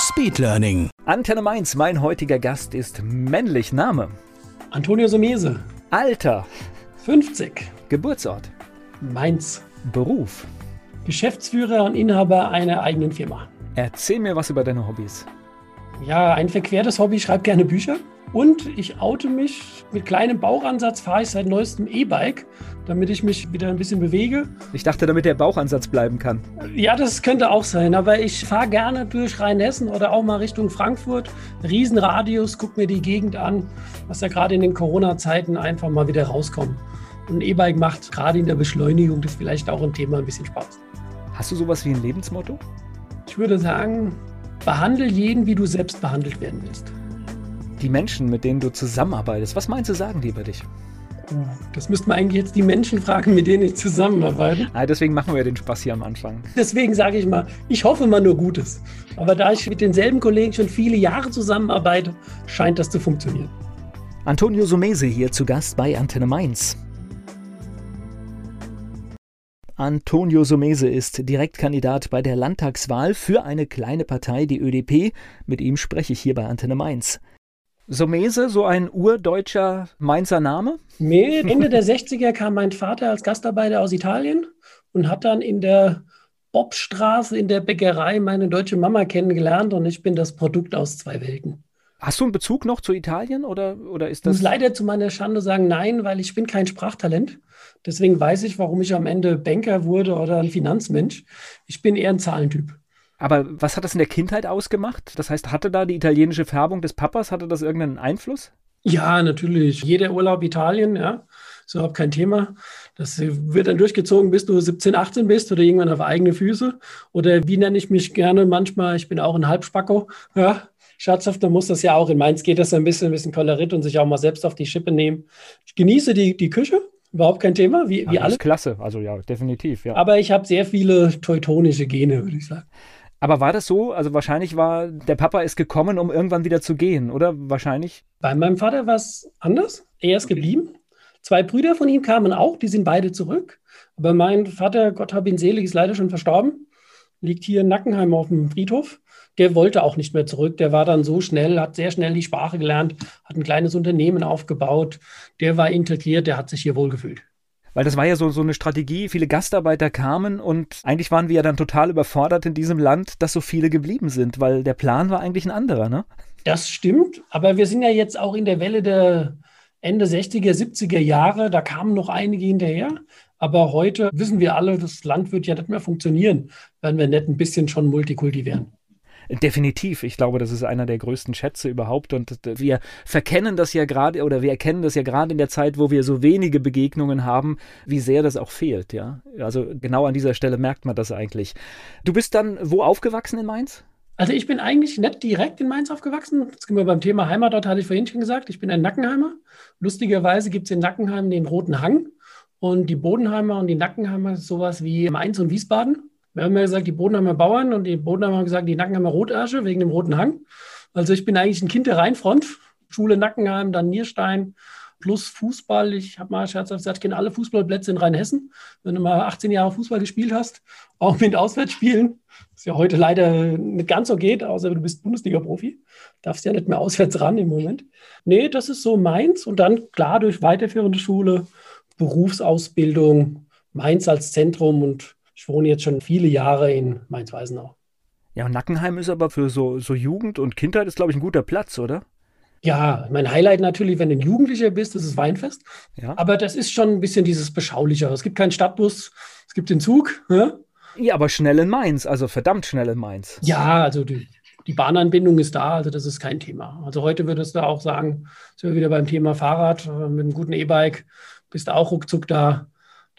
Speedlearning. Antenne Mainz, mein heutiger Gast ist männlich. Name? Antonio Somese, Alter? 50, Geburtsort? Mainz, Beruf? Geschäftsführer und Inhaber einer eigenen Firma. Erzähl mir was über deine Hobbys. Ja, ein verquertes Hobby, ich schreibe gerne Bücher. Und ich oute mich, mit kleinem Bauchansatz fahre ich seit neuestem E-Bike, damit ich mich wieder ein bisschen bewege. Ich dachte, damit der Bauchansatz bleiben kann. Ja, das könnte auch sein, aber ich fahre gerne durch Rheinhessen oder auch mal Richtung Frankfurt. Riesenradius, guck mir die Gegend an, was ja gerade in den Corona-Zeiten einfach mal wieder rauskommt. Und ein E-Bike macht gerade in der Beschleunigung das vielleicht auch im Thema ein bisschen Spaß. Hast du sowas wie ein Lebensmotto? Ich würde sagen, behandle jeden, wie du selbst behandelt werden willst. Die Menschen, mit denen du zusammenarbeitest, was meinst du, sagen die über dich? Das müssten wir eigentlich jetzt die Menschen fragen, mit denen ich zusammenarbeite. Ah, deswegen machen wir den Spaß hier am Anfang. Deswegen sage ich mal, ich hoffe mal nur Gutes. Aber da ich mit denselben Kollegen schon viele Jahre zusammenarbeite, scheint das zu funktionieren. Antonio Sumese hier zu Gast bei Antenne Mainz. Antonio Sumese ist Direktkandidat bei der Landtagswahl für eine kleine Partei, die ÖDP. Mit ihm spreche ich hier bei Antenne Mainz. Sumese, so ein urdeutscher Mainzer Name? Nee, Ende der 60er kam mein Vater als Gastarbeiter aus Italien und hat dann in der Bobstraße in der Bäckerei meine deutsche Mama kennengelernt und ich bin das Produkt aus zwei Welten. Hast du einen Bezug noch zu Italien oder, oder ist Ich muss das. leider zu meiner Schande sagen, nein, weil ich bin kein Sprachtalent. Deswegen weiß ich, warum ich am Ende Banker wurde oder ein Finanzmensch. Ich bin eher ein Zahlentyp. Aber was hat das in der Kindheit ausgemacht? Das heißt, hatte da die italienische Färbung des Papas, hatte das irgendeinen Einfluss? Ja, natürlich. Jeder Urlaub Italien, ja, ist überhaupt kein Thema. Das wird dann durchgezogen, bis du 17, 18 bist oder irgendwann auf eigene Füße. Oder wie nenne ich mich gerne manchmal? Ich bin auch ein Halbspacko. Ja, scherzhaft, dann muss das ja auch. In Mainz geht das ein bisschen, ein bisschen Kolorit und sich auch mal selbst auf die Schippe nehmen. Ich genieße die, die Küche, überhaupt kein Thema, wie, wie Ja, das alle. ist klasse. Also ja, definitiv, ja. Aber ich habe sehr viele teutonische Gene, würde ich sagen. Aber war das so? Also wahrscheinlich war, der Papa ist gekommen, um irgendwann wieder zu gehen, oder? Wahrscheinlich. Bei meinem Vater war es anders. Er ist geblieben. Zwei Brüder von ihm kamen auch, die sind beide zurück. Aber mein Vater, Gott hab ihn selig, ist leider schon verstorben. Liegt hier in Nackenheim auf dem Friedhof. Der wollte auch nicht mehr zurück. Der war dann so schnell, hat sehr schnell die Sprache gelernt, hat ein kleines Unternehmen aufgebaut. Der war integriert, der hat sich hier wohlgefühlt. Weil das war ja so, so eine Strategie, viele Gastarbeiter kamen und eigentlich waren wir ja dann total überfordert in diesem Land, dass so viele geblieben sind, weil der Plan war eigentlich ein anderer, ne? Das stimmt, aber wir sind ja jetzt auch in der Welle der Ende 60er, 70er Jahre. Da kamen noch einige hinterher. Aber heute wissen wir alle, das Land wird ja nicht mehr funktionieren, wenn wir nicht ein bisschen schon Multikulti wären. Definitiv. Ich glaube, das ist einer der größten Schätze überhaupt. Und wir verkennen das ja gerade, oder wir erkennen das ja gerade in der Zeit, wo wir so wenige Begegnungen haben, wie sehr das auch fehlt, ja. Also genau an dieser Stelle merkt man das eigentlich. Du bist dann wo aufgewachsen in Mainz? Also ich bin eigentlich nicht direkt in Mainz aufgewachsen. Jetzt sind wir beim Thema Heimatort, hatte ich vorhin schon gesagt. Ich bin ein Nackenheimer. Lustigerweise gibt es in Nackenheim den Roten Hang. Und die Bodenheimer und die Nackenheimer ist sowas wie Mainz und Wiesbaden. Wir haben ja gesagt, die Bodenheimer Bauern und die Bodenheimer haben gesagt, die Nackenheimer Rotärsche wegen dem Roten Hang. Also ich bin eigentlich ein Kind der Rheinfront. Schule Nackenheim, dann Nierstein, plus Fußball. Ich habe mal scherzhaft gesagt, ich kenne alle Fußballplätze in Rheinhessen. Wenn du mal 18 Jahre Fußball gespielt hast, auch mit Auswärtsspielen, was ja heute leider nicht ganz so geht, außer du bist Bundesliga-Profi. Darfst ja nicht mehr auswärts ran im Moment. Nee, das ist so meins. Und dann klar durch weiterführende Schule, Berufsausbildung, Mainz als Zentrum und ich wohne jetzt schon viele Jahre in Mainz-Weisenau. Ja, Nackenheim ist aber für so, so Jugend und Kindheit ist, glaube ich, ein guter Platz, oder? Ja, mein Highlight natürlich, wenn du ein Jugendlicher bist, das ist Weinfest. Ja. Aber das ist schon ein bisschen dieses Beschaulichere. Es gibt keinen Stadtbus, es gibt den Zug. Ja, Ja, aber schnell in Mainz, also verdammt schnell in Mainz. ja also die, die Bahnanbindung ist da, also das ist kein Thema. Also heute würdest du auch sagen, sind wir wieder beim Thema Fahrrad, äh, mit einem guten E-Bike bist du auch ruckzuck da.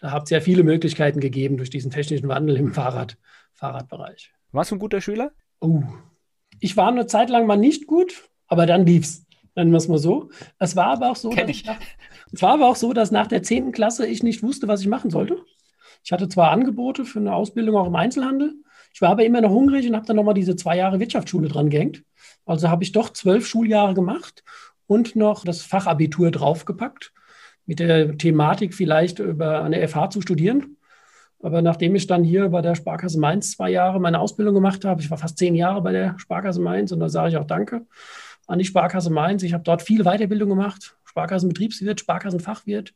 Da habt ihr ja viele Möglichkeiten gegeben durch diesen technischen Wandel im Fahrrad, Fahrradbereich. Warst du ein guter Schüler? Oh, Ich war eine Zeit lang mal nicht gut, aber dann lief's. Nennen wir es mal so. Es war aber auch so, Kenn dass ich. nach, es war aber auch so, dass nach der 10. Klasse ich nicht wusste, was ich machen sollte. Ich hatte zwar Angebote für eine Ausbildung auch im Einzelhandel, ich war aber immer noch hungrig und habe dann nochmal diese zwei Jahre Wirtschaftsschule dran gehängt. Also habe ich doch zwölf Schuljahre gemacht und noch das Fachabitur draufgepackt, mit der Thematik vielleicht über eine FH zu studieren. Aber nachdem ich dann hier bei der Sparkasse Mainz zwei Jahre meine Ausbildung gemacht habe, ich war fast zehn Jahre bei der Sparkasse Mainz und da sage ich auch Danke an die Sparkasse Mainz. Ich habe dort viel Weiterbildung gemacht, Sparkassenbetriebswirt, Sparkassenfachwirt.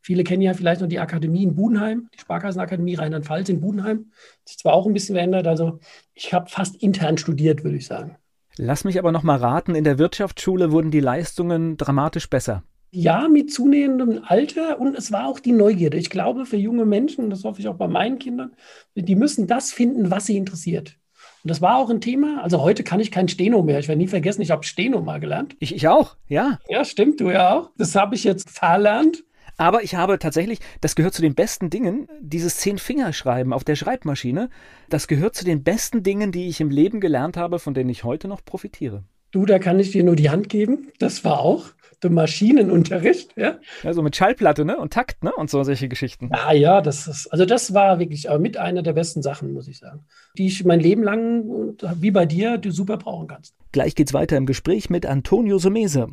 Viele kennen ja vielleicht noch die Akademie in Budenheim, die Sparkassenakademie Rheinland-Pfalz in Budenheim. Das ist zwar auch ein bisschen verändert, also ich habe fast intern studiert, würde ich sagen. Lass mich aber noch mal raten, in der Wirtschaftsschule wurden die Leistungen dramatisch besser. Ja, mit zunehmendem Alter und es war auch die Neugierde. Ich glaube, für junge Menschen, das hoffe ich auch bei meinen Kindern, die müssen das finden, was sie interessiert. Und das war auch ein Thema. Also heute kann ich kein Steno mehr. Ich werde nie vergessen, ich habe Steno mal gelernt. Ich, ich auch, ja. Ja, stimmt, du ja auch. Das habe ich jetzt verlernt. Aber ich habe tatsächlich, das gehört zu den besten Dingen, dieses Zehn-Fingerschreiben auf der Schreibmaschine, das gehört zu den besten Dingen, die ich im Leben gelernt habe, von denen ich heute noch profitiere. Du, da kann ich dir nur die Hand geben. Das war auch der Maschinenunterricht. Ja, Ja, so mit Schallplatte, ne? Und Takt, ne? Und so solche Geschichten. ah, ja das ist, also das war wirklich äh, mit einer der besten Sachen, muss ich sagen, die ich mein Leben lang, und wie bei dir, du super brauchen kannst. Gleich geht's weiter im Gespräch mit Antonio Somese.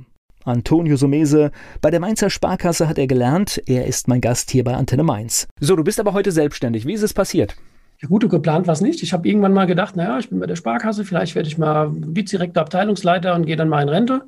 Antonio Somese, bei der Mainzer Sparkasse hat er gelernt, er ist mein Gast hier bei Antenne Mainz. So, du bist aber heute selbstständig. Wie ist es passiert? Ja, gut, geplant war es nicht. Ich habe irgendwann mal gedacht, naja, ich bin bei der Sparkasse, vielleicht werde ich mal Vizedirektor, Abteilungsleiter und gehe dann mal in Rente.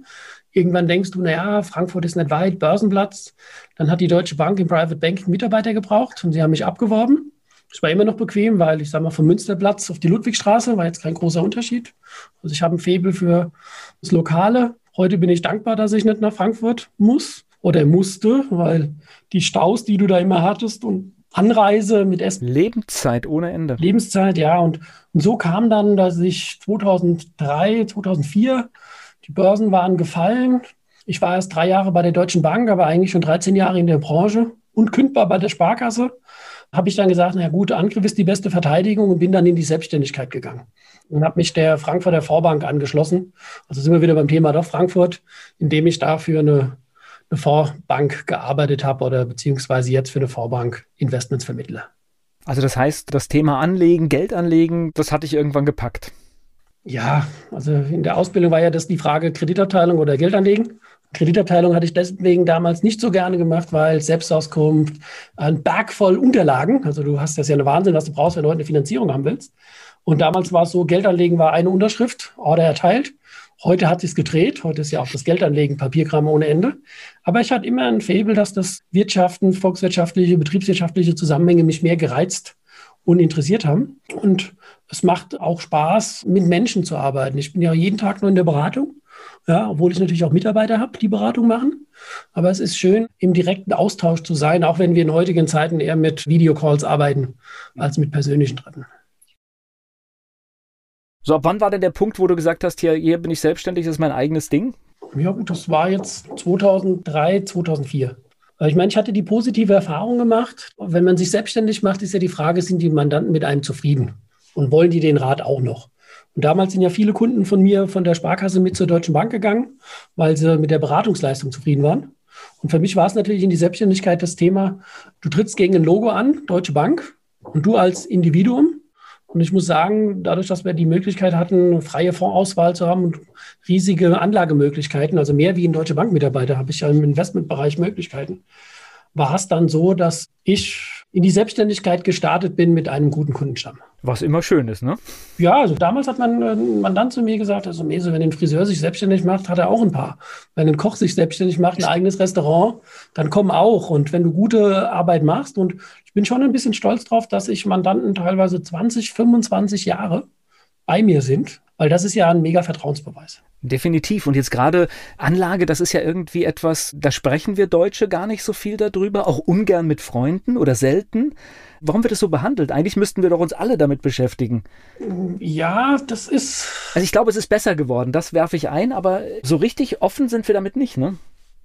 Irgendwann denkst du, naja, Frankfurt ist nicht weit, Börsenplatz. Dann hat die Deutsche Bank im Private Banking Mitarbeiter gebraucht und sie haben mich abgeworben. Das war immer noch bequem, weil ich sage mal, vom Münsterplatz auf die Ludwigstraße war jetzt kein großer Unterschied. Also ich habe ein Faible für das Lokale. Heute bin ich dankbar, dass ich nicht nach Frankfurt muss oder musste, weil die Staus, die du da immer hattest und Anreise mit Essen. Lebenszeit ohne Ende. Lebenszeit, ja. Und, und so kam dann, dass ich 2003, 2004, die Börsen waren gefallen. Ich war erst drei Jahre bei der Deutschen Bank, aber eigentlich schon 13 Jahre in der Branche und kündbar bei der Sparkasse. Habe ich dann gesagt, na gut, Angriff ist die beste Verteidigung und bin dann in die Selbstständigkeit gegangen und habe mich der Frankfurter Vorbank angeschlossen. Also sind wir wieder beim Thema doch Frankfurt, indem ich dafür eine, eine Vorbank gearbeitet habe oder beziehungsweise jetzt für eine Vorbank Investments vermittle. Also das heißt, das Thema Anlegen, Geld anlegen, das hatte ich irgendwann gepackt. Ja, also in der Ausbildung war ja das die Frage Kreditabteilung oder Geldanlegen. Kreditabteilung hatte ich deswegen damals nicht so gerne gemacht, weil Selbstauskunft, ein Berg voll Unterlagen, also du hast das ja eine Wahnsinn, was du brauchst, wenn du heute eine Finanzierung haben willst. Und damals war es so, Geldanlegen war eine Unterschrift, Order erteilt. Heute hat sich's gedreht. Heute ist ja auch das Geldanlegen Papierkram ohne Ende. Aber ich hatte immer ein Faible, dass das Wirtschaften, volkswirtschaftliche, betriebswirtschaftliche Zusammenhänge mich mehr gereizt und interessiert haben. Und es macht auch Spaß, mit Menschen zu arbeiten. Ich bin ja jeden Tag nur in der Beratung. Ja, obwohl ich natürlich auch Mitarbeiter habe, die Beratung machen. Aber es ist schön, im direkten Austausch zu sein, auch wenn wir in heutigen Zeiten eher mit Videocalls arbeiten als mit persönlichen Treffen. So, ab wann war denn der Punkt, wo du gesagt hast, hier, hier bin ich selbstständig, das ist mein eigenes Ding? Ja, gut, das war jetzt 2003, 2004. Weil Ich meine, ich hatte die positive Erfahrung gemacht. Wenn man sich selbstständig macht, ist ja die Frage, sind die Mandanten mit einem zufrieden? Und wollen die den Rat auch noch? Und damals sind ja viele Kunden von mir von der Sparkasse mit zur Deutschen Bank gegangen, weil sie mit der Beratungsleistung zufrieden waren. Und für mich war es natürlich in die Selbstständigkeit das Thema, du trittst gegen ein Logo an, Deutsche Bank, und du als Individuum. Und ich muss sagen, dadurch, dass wir die Möglichkeit hatten, freie Fondsauswahl zu haben und riesige Anlagemöglichkeiten, also mehr wie ein Deutsche Bank-Mitarbeiter, habe ich ja im Investmentbereich Möglichkeiten, war es dann so, dass ich in die Selbstständigkeit gestartet bin mit einem guten Kundenstamm. Was immer schön ist, ne? Ja, also damals hat man ein Mandant zu mir gesagt, also Mese, wenn ein Friseur sich selbstständig macht, hat er auch ein paar. Wenn ein Koch sich selbstständig macht, ein eigenes Restaurant, dann komm auch. Und wenn du gute Arbeit machst, und ich bin schon ein bisschen stolz drauf, dass ich Mandanten teilweise 20, 25 Jahre bei mir sind, weil das ist ja ein mega Vertrauensbeweis. Definitiv. Und jetzt gerade Anlage, das ist ja irgendwie etwas, da sprechen wir Deutsche gar nicht so viel darüber, auch ungern mit Freunden oder selten. Warum wird es so behandelt? Eigentlich müssten wir doch uns alle damit beschäftigen. Ja, das ist. Also ich glaube, es ist besser geworden, das werfe ich ein, aber so richtig offen sind wir damit nicht, ne?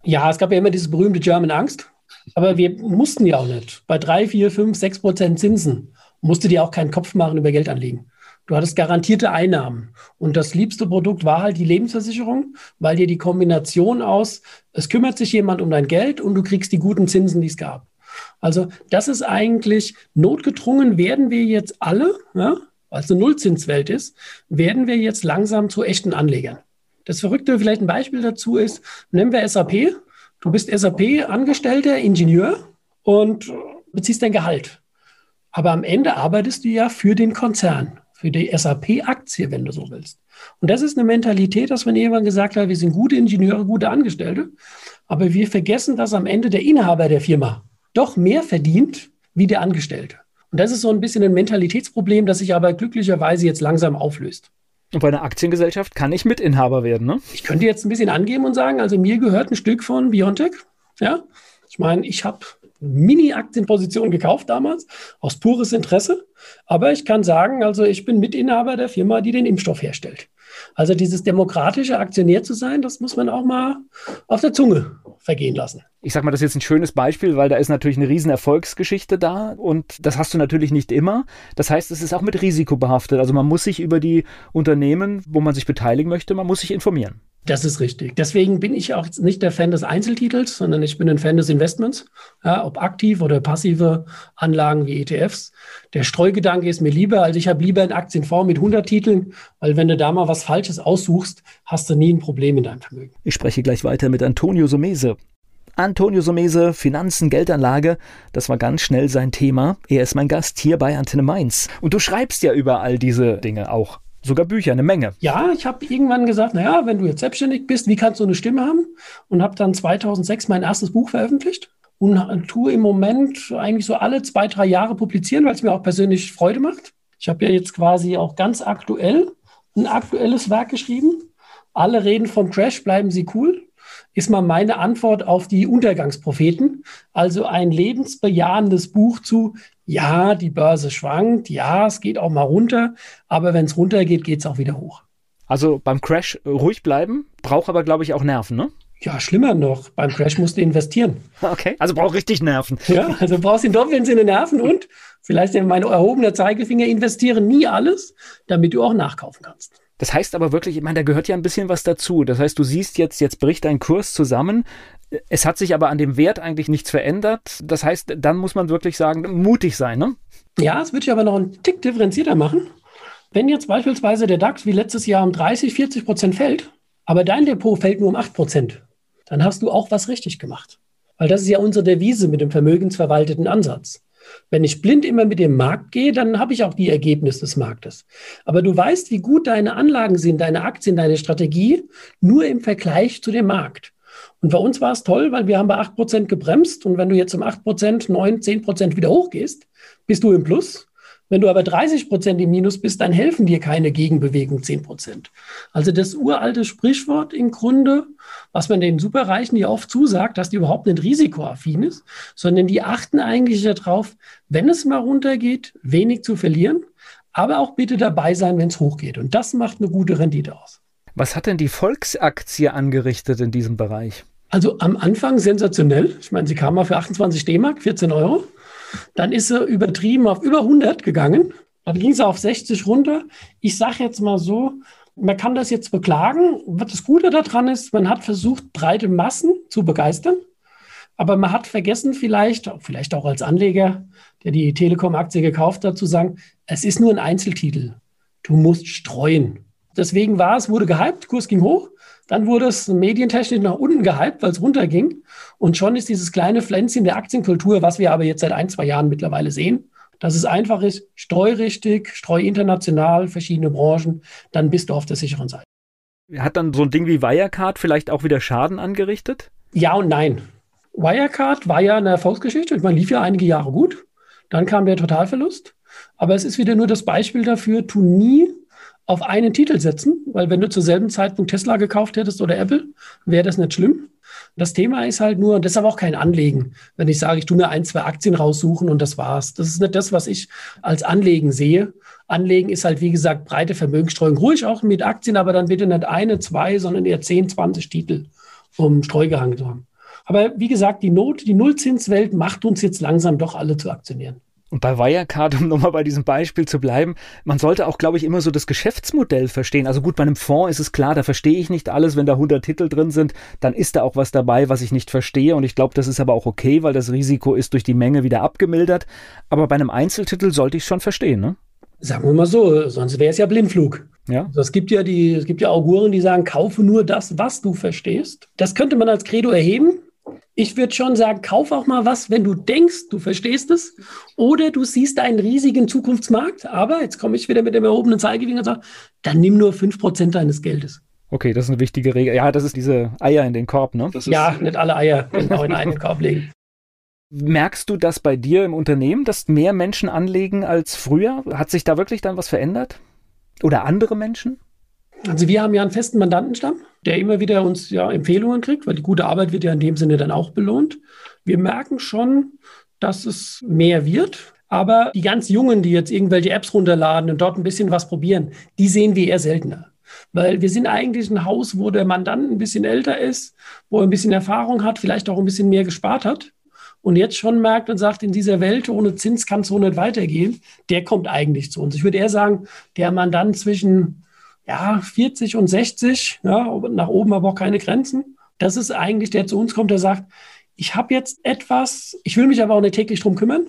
Ja, es gab ja immer dieses berühmte German Angst. Aber wir mussten ja auch nicht. Bei drei, vier, fünf, sechs Prozent Zinsen musste dir auch keinen Kopf machen über Geld anlegen. Du hattest garantierte Einnahmen. Und das liebste Produkt war halt die Lebensversicherung, weil dir die Kombination aus, es kümmert sich jemand um dein Geld und du kriegst die guten Zinsen, die es gab. Also das ist eigentlich notgedrungen, werden wir jetzt alle, ja, weil es eine Nullzinswelt ist, werden wir jetzt langsam zu echten Anlegern. Das Verrückte, vielleicht ein Beispiel dazu ist, nehmen wir SAP. Du bist SAP-Angestellter, Ingenieur und beziehst dein Gehalt. Aber am Ende arbeitest du ja für den Konzern, für die SAP-Aktie, wenn du so willst. Und das ist eine Mentalität, dass man irgendwann gesagt hat, wir sind gute Ingenieure, gute Angestellte, aber wir vergessen, dass am Ende der Inhaber der Firma doch mehr verdient wie der Angestellte. Und das ist so ein bisschen ein Mentalitätsproblem, das sich aber glücklicherweise jetzt langsam auflöst. Und bei einer Aktiengesellschaft kann ich Mitinhaber werden, ne? Ich könnte jetzt ein bisschen angeben und sagen, also mir gehört ein Stück von Biontech. Ja, ich meine, ich habe Mini-Aktienposition gekauft damals, aus pures Interesse. Aber ich kann sagen, also ich bin Mitinhaber der Firma, die den Impfstoff herstellt. Also dieses demokratische Aktionär zu sein, das muss man auch mal auf der Zunge vergehen lassen. Ich sage mal, das ist jetzt ein schönes Beispiel, weil da ist natürlich eine riesen Erfolgsgeschichte da und das hast du natürlich nicht immer. Das heißt, es ist auch mit Risiko behaftet. Also man muss sich über die Unternehmen, wo man sich beteiligen möchte, man muss sich informieren. Das ist richtig. Deswegen bin ich auch nicht der Fan des Einzeltitels, sondern ich bin ein Fan des Investments, ja, ob aktiv oder passive Anlagen wie ETFs. Der Streugedanke ist mir lieber, also ich habe lieber einen Aktienfonds mit 100 Titeln, weil wenn du da mal was Falsches aussuchst, hast du nie ein Problem in deinem Vermögen. Ich spreche gleich weiter mit Antonio Somese. Antonio Somese, Finanzen, Geldanlage, das war ganz schnell sein Thema. Er ist mein Gast hier bei Antenne Mainz. Und du schreibst ja über all diese Dinge auch. Sogar Bücher, eine Menge. Ja, ich habe irgendwann gesagt, naja, wenn du jetzt selbstständig bist, wie kannst du eine Stimme haben? Und habe dann 2006 mein erstes Buch veröffentlicht und tue im Moment eigentlich so alle zwei, drei Jahre publizieren, weil es mir auch persönlich Freude macht. Ich habe ja jetzt quasi auch ganz aktuell ein aktuelles Werk geschrieben. Alle reden vom Crash, bleiben Sie cool ist mal meine Antwort auf die Untergangspropheten. Also ein lebensbejahendes Buch zu, ja, die Börse schwankt, ja, es geht auch mal runter, aber wenn es runtergeht, geht es auch wieder hoch. Also beim Crash ruhig bleiben, braucht aber, glaube ich, auch Nerven, ne? Ja, schlimmer noch. Beim Crash musst du investieren. Okay, also braucht richtig Nerven. Ja, also brauchst du in doppelten Sinne Nerven und vielleicht in mein erhobener Zeigefinger investiere nie alles, damit du auch nachkaufen kannst. Das heißt aber wirklich, ich meine, da gehört ja ein bisschen was dazu. Das heißt, du siehst jetzt, jetzt bricht dein Kurs zusammen. Es hat sich aber an dem Wert eigentlich nichts verändert. Das heißt, dann muss man wirklich sagen, mutig sein, ne? Ja, es würde ich aber noch einen Tick differenzierter machen. Wenn jetzt beispielsweise der DAX wie letztes Jahr um 30, 40 Prozent fällt, aber dein Depot fällt nur um 8 Prozent, dann hast du auch was richtig gemacht. Weil das ist ja unsere Devise mit dem vermögensverwalteten Ansatz. Wenn ich blind immer mit dem Markt gehe, dann habe ich auch die Ergebnisse des Marktes. Aber du weißt, wie gut deine Anlagen sind, deine Aktien, deine Strategie, nur im Vergleich zu dem Markt. Und bei uns war es toll, weil wir haben bei 8% gebremst. Und wenn du jetzt um 8%, 9, 10% wieder hochgehst, bist du im Plus. Wenn du aber 30 Prozent im Minus bist, dann helfen dir keine Gegenbewegung 10 Prozent. Also das uralte Sprichwort im Grunde, was man den Superreichen ja oft zusagt, dass die überhaupt nicht risikoaffin ist, sondern die achten eigentlich darauf, wenn es mal runtergeht, wenig zu verlieren, aber auch bitte dabei sein, wenn es hochgeht. Und das macht eine gute Rendite aus. Was hat denn die Volksaktie angerichtet in diesem Bereich? Also am Anfang sensationell. Ich meine, sie kam mal für 28 D-Mark, 14 Euro. Dann ist sie übertrieben auf über 100 gegangen. Dann ging sie auf 60 runter. Ich sage jetzt mal so, man kann das jetzt beklagen. Was das Gute daran ist, man hat versucht, breite Massen zu begeistern. Aber man hat vergessen, vielleicht, vielleicht auch als Anleger, der die Telekom-Aktie gekauft hat, zu sagen, es ist nur ein Einzeltitel. Du musst streuen. Deswegen war es, wurde gehypt, Kurs ging hoch. Dann wurde es medientechnisch nach unten gehypt, weil es runterging. Und schon ist dieses kleine Pflänzchen der Aktienkultur, was wir aber jetzt seit ein, zwei Jahren mittlerweile sehen, dass es einfach ist, streu richtig, streu international, verschiedene Branchen, dann bist du auf der sicheren Seite. Hat dann so ein Ding wie Wirecard vielleicht auch wieder Schaden angerichtet? Ja und nein. Wirecard war ja eine Erfolgsgeschichte. Man lief ja einige Jahre gut. Dann kam der Totalverlust. Aber es ist wieder nur das Beispiel dafür, tu nie auf einen Titel setzen, weil wenn du zur selben Zeitpunkt Tesla gekauft hättest oder Apple, wäre das nicht schlimm. Das Thema ist halt nur, und deshalb auch kein Anlegen, wenn ich sage, ich tue mir ein, zwei Aktien raussuchen und das war's. Das ist nicht das, was ich als Anlegen sehe. Anlegen ist halt, wie gesagt, breite Vermögensstreuung. Ruhig auch mit Aktien, aber dann bitte nicht eine, zwei, sondern eher 10, 20 Titel, um Streugehangen zu haben. Aber wie gesagt, die Not, die Nullzinswelt macht uns jetzt langsam doch alle zu Aktionären. Und bei Wirecard, um nochmal bei diesem Beispiel zu bleiben, man sollte auch, glaube ich, immer so das Geschäftsmodell verstehen. Also gut, bei einem Fonds ist es klar, da verstehe ich nicht alles. Wenn da 100 Titel drin sind, dann ist da auch was dabei, was ich nicht verstehe. Und ich glaube, das ist aber auch okay, weil das Risiko ist durch die Menge wieder abgemildert. Aber bei einem Einzeltitel sollte ich schon verstehen, ne? Sagen wir mal so, sonst wäre es ja Blindflug. Ja. Also es gibt ja die, es gibt ja Auguren, die sagen, kaufe nur das, was du verstehst. Das könnte man als Credo erheben. Ich würde schon sagen, kauf auch mal was, wenn du denkst, du verstehst es, oder du siehst einen riesigen Zukunftsmarkt. Aber jetzt komme ich wieder mit dem erhobenen Zeigefinger und sage, dann nimm nur 5% deines Geldes. Okay, das ist eine wichtige Regel. Ja, das ist diese Eier in den Korb, ne? ja, nicht alle Eier genau in einen Korb legen. Merkst du das bei dir im Unternehmen, dass mehr Menschen anlegen als früher? Hat sich da wirklich dann was verändert? Oder andere Menschen? Also wir haben ja einen festen Mandantenstamm, der immer wieder uns ja Empfehlungen kriegt, weil die gute Arbeit wird ja in dem Sinne dann auch belohnt. Wir merken schon, dass es mehr wird. Aber die ganz Jungen, die jetzt irgendwelche Apps runterladen und dort ein bisschen was probieren, die sehen wir eher seltener. Weil wir sind eigentlich ein Haus, wo der Mandant ein bisschen älter ist, wo er ein bisschen Erfahrung hat, vielleicht auch ein bisschen mehr gespart hat und jetzt schon merkt und sagt, in dieser Welt ohne Zins kann es so nicht weitergehen, der kommt eigentlich zu uns. Ich würde eher sagen, der Mandant zwischen ja, 40 und 60, ja, nach oben aber auch keine Grenzen. Das ist eigentlich der zu uns kommt, der sagt, ich habe jetzt etwas, ich will mich aber auch nicht täglich drum kümmern.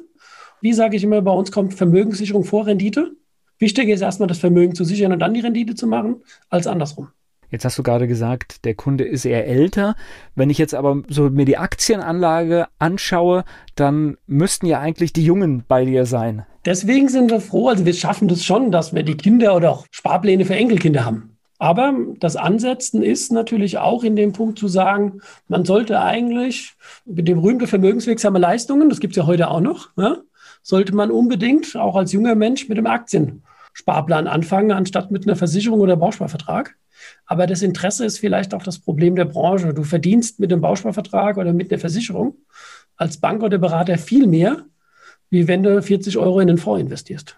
Wie sage ich immer, bei uns kommt Vermögenssicherung vor Rendite. Wichtiger ist erstmal das Vermögen zu sichern und dann die Rendite zu machen, als andersrum. Jetzt hast du gerade gesagt, der Kunde ist eher älter. Wenn ich jetzt aber so mir die Aktienanlage anschaue, dann müssten ja eigentlich die Jungen bei dir sein. Deswegen sind wir froh, also wir schaffen das schon, dass wir die Kinder oder auch Sparpläne für Enkelkinder haben. Aber das Ansetzen ist natürlich auch in dem Punkt zu sagen, man sollte eigentlich mit dem berühmten vermögenswirksame Leistungen, das gibt es ja heute auch noch, ja, sollte man unbedingt auch als junger Mensch mit dem Aktiensparplan anfangen, anstatt mit einer Versicherung oder Bausparvertrag. Aber das Interesse ist vielleicht auch das Problem der Branche. Du verdienst mit dem Bausparvertrag oder mit der Versicherung als Bank oder Berater viel mehr, wie wenn du 40 Euro in den Fonds investierst.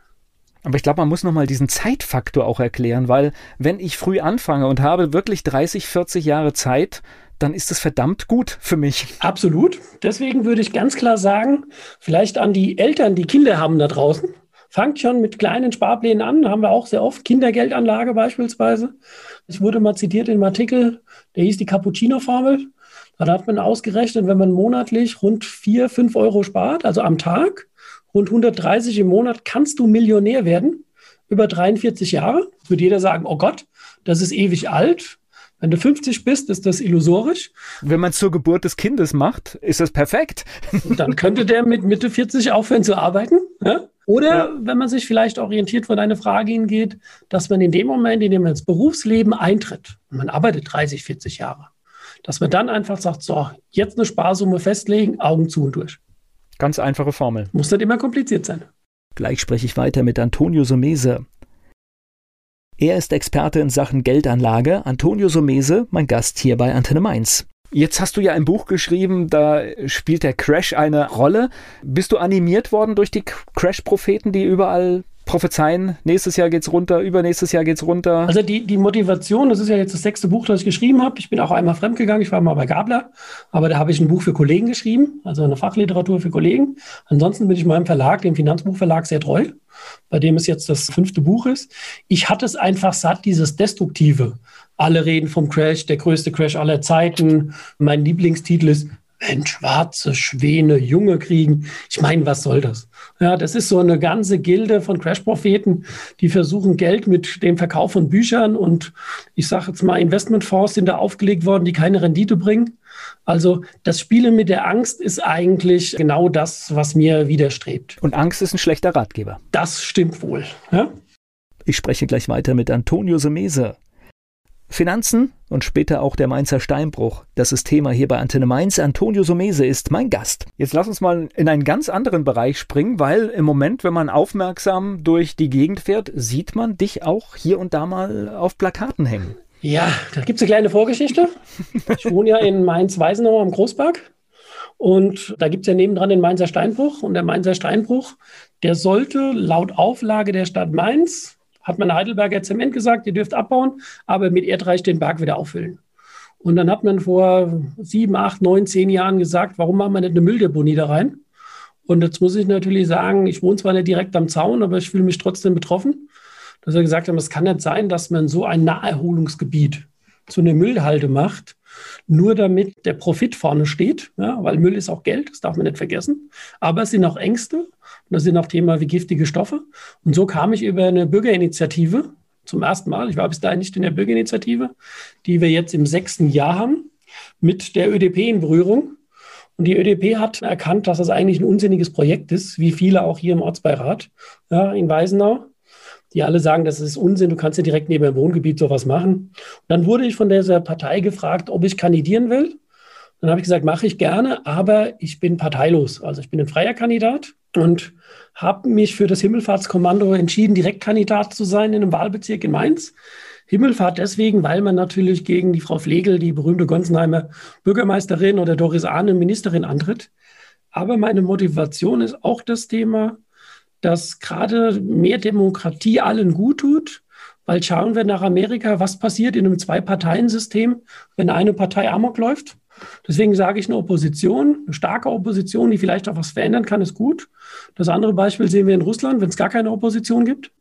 Aber ich glaube, man muss nochmal diesen Zeitfaktor auch erklären, weil wenn ich früh anfange und habe wirklich 30, 40 Jahre Zeit, dann ist es verdammt gut für mich. Absolut. Deswegen würde ich ganz klar sagen, vielleicht an die Eltern, die Kinder haben da draußen, fangt schon mit kleinen Sparplänen an, haben wir auch sehr oft, Kindergeldanlage beispielsweise. Ich wurde mal zitiert in einem Artikel, der hieß die Cappuccino-Formel. Da hat man ausgerechnet, wenn man monatlich rund 4, 5 Euro spart, also am Tag, rund 130 im Monat, kannst du Millionär werden über 43 Jahre. Würde jeder sagen, oh Gott, das ist ewig alt. Wenn du 50 bist, ist das illusorisch. Wenn man es zur Geburt des Kindes macht, ist das perfekt. Dann könnte der mit Mitte 40 aufhören zu arbeiten. Ja? Oder ja. wenn man sich vielleicht orientiert, wo deine Frage hingeht, dass man in dem Moment, in dem man ins Berufsleben eintritt, und man arbeitet 30, 40 Jahre, dass man dann einfach sagt, so, jetzt eine Sparsumme festlegen, Augen zu und durch. Ganz einfache Formel. Muss nicht immer kompliziert sein. Gleich spreche ich weiter mit Antonio Somese. Er ist Experte in Sachen Geldanlage. Antonio Somese, mein Gast hier bei Antenne Mainz. Jetzt hast du ja ein Buch geschrieben, da spielt der Crash eine Rolle. Bist du animiert worden durch die Crash-Propheten, die überall prophezeien, nächstes Jahr geht's runter, übernächstes Jahr geht's runter. Also die, die Motivation, das ist ja jetzt das sechste Buch, das ich geschrieben habe. Ich bin auch einmal fremdgegangen, ich war mal bei Gabler, aber da habe ich ein Buch für Kollegen geschrieben, also eine Fachliteratur für Kollegen. Ansonsten bin ich meinem Verlag, dem Finanzbuchverlag, sehr treu, bei dem es jetzt das fünfte Buch ist. Ich hatte es einfach satt, dieses Destruktive. Alle reden vom Crash, der größte Crash aller Zeiten. Mein Lieblingstitel ist wenn schwarze Schwäne Junge kriegen. Ich meine, was soll das? Ja, das ist so eine ganze Gilde von Crash-Propheten, die versuchen, Geld mit dem Verkauf von Büchern und ich sage jetzt mal, Investmentfonds sind da aufgelegt worden, die keine Rendite bringen. Also das Spielen mit der Angst ist eigentlich genau das, was mir widerstrebt. Und Angst ist ein schlechter Ratgeber. Das stimmt wohl. Ja? Ich spreche gleich weiter mit Antonio Semese. Finanzen und später auch der Mainzer Steinbruch. Das ist Thema hier bei Antenne Mainz. Antonio Somese ist mein Gast. Jetzt lass uns mal in einen ganz anderen Bereich springen, weil im Moment, wenn man aufmerksam durch die Gegend fährt, sieht man dich auch hier und da mal auf Plakaten hängen. Ja, da gibt es eine kleine Vorgeschichte. Ich wohne ja in Mainz-Weisenau am Großpark. Und da gibt es ja nebendran den Mainzer Steinbruch. Und der Mainzer Steinbruch, der sollte laut Auflage der Stadt Mainz hat man Heidelberger Zement gesagt, ihr dürft abbauen, aber mit Erdreich den Berg wieder auffüllen. Und dann hat man vor sieben, acht, neun, zehn Jahren gesagt, warum machen wir nicht eine Mülldeponie da rein? Und jetzt muss ich natürlich sagen, ich wohne zwar nicht direkt am Zaun, aber ich fühle mich trotzdem betroffen. Dass wir gesagt haben, es kann nicht sein, dass man so ein Naherholungsgebiet zu einer Müllhalde macht, nur damit der Profit vorne steht, ja, weil Müll ist auch Geld, das darf man nicht vergessen. Aber es sind auch Ängste das sind auch Themen wie giftige Stoffe. Und so kam ich über eine Bürgerinitiative zum ersten Mal, ich war bis dahin nicht in der Bürgerinitiative, die wir jetzt im sechsten Jahr haben, mit der ÖDP in Berührung. Und die ÖDP hat erkannt, dass das eigentlich ein unsinniges Projekt ist, wie viele auch hier im Ortsbeirat ja, in Weisenau die alle sagen, das ist Unsinn, du kannst ja direkt neben dem Wohngebiet sowas machen. Und dann wurde ich von dieser Partei gefragt, ob ich kandidieren will. Dann habe ich gesagt, mache ich gerne, aber ich bin parteilos. Also ich bin ein freier Kandidat und habe mich für das Himmelfahrtskommando entschieden, Direktkandidat zu sein in einem Wahlbezirk in Mainz. Himmelfahrt deswegen, weil man natürlich gegen die Frau Flegel, die berühmte Gonsenheimer Bürgermeisterin oder Doris Ahne Ministerin antritt. Aber meine Motivation ist auch das Thema, dass gerade mehr Demokratie allen gut tut. Weil schauen wir nach Amerika, was passiert in einem Zwei-Parteien-System, wenn eine Partei amok läuft. Deswegen sage ich, eine Opposition, eine starke Opposition, die vielleicht auch was verändern kann, ist gut. Das andere Beispiel sehen wir in Russland, wenn es gar keine Opposition gibt,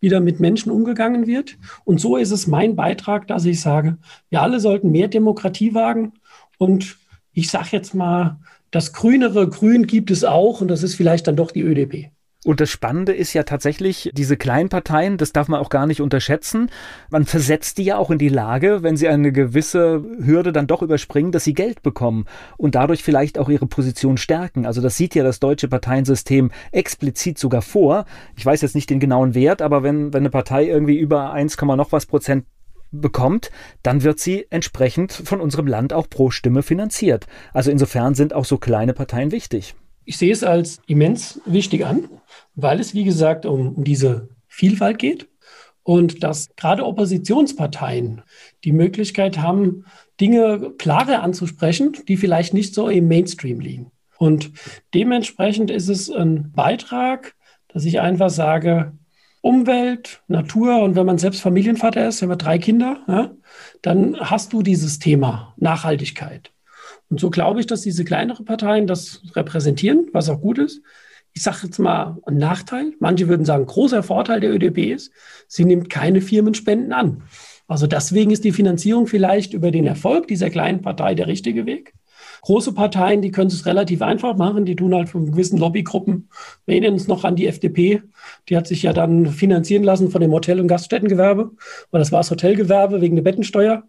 wie da mit Menschen umgegangen wird. Und so ist es mein Beitrag, dass ich sage, wir alle sollten mehr Demokratie wagen. Und ich sage jetzt mal, das grünere Grün gibt es auch und das ist vielleicht dann doch die ÖDP. Und das Spannende ist ja tatsächlich, diese Kleinparteien, das darf man auch gar nicht unterschätzen. Man versetzt die ja auch in die Lage, wenn sie eine gewisse Hürde dann doch überspringen, dass sie Geld bekommen und dadurch vielleicht auch ihre Position stärken. Also das sieht ja das deutsche Parteiensystem explizit sogar vor. Ich weiß jetzt nicht den genauen Wert, aber wenn, wenn eine Partei irgendwie über 1, noch was Prozent bekommt, dann wird sie entsprechend von unserem Land auch pro Stimme finanziert. Also insofern sind auch so kleine Parteien wichtig. Ich sehe es als immens wichtig an, weil es, wie gesagt, um, diese Vielfalt geht und dass gerade Oppositionsparteien die Möglichkeit haben, Dinge klarer anzusprechen, die vielleicht nicht so im Mainstream liegen. Und dementsprechend ist es ein Beitrag, dass ich einfach sage, Umwelt, Natur und wenn man selbst Familienvater ist, haben wir drei Kinder, ja, dann hast du dieses Thema Nachhaltigkeit. Und so glaube ich, dass diese kleineren Parteien das repräsentieren, was auch gut ist. Ich sage jetzt mal ein Nachteil. Manche würden sagen, großer Vorteil der ÖDP ist, sie nimmt keine Firmenspenden an. Also deswegen ist die Finanzierung vielleicht über den Erfolg dieser kleinen Partei der richtige Weg. Große Parteien, die können es relativ einfach machen. Die tun halt von gewissen Lobbygruppen. Wir erinnern uns noch an die FDP. Die hat sich ja dann finanzieren lassen von dem Hotel- und Gaststättengewerbe. Weil das war das Hotelgewerbe wegen der Bettensteuer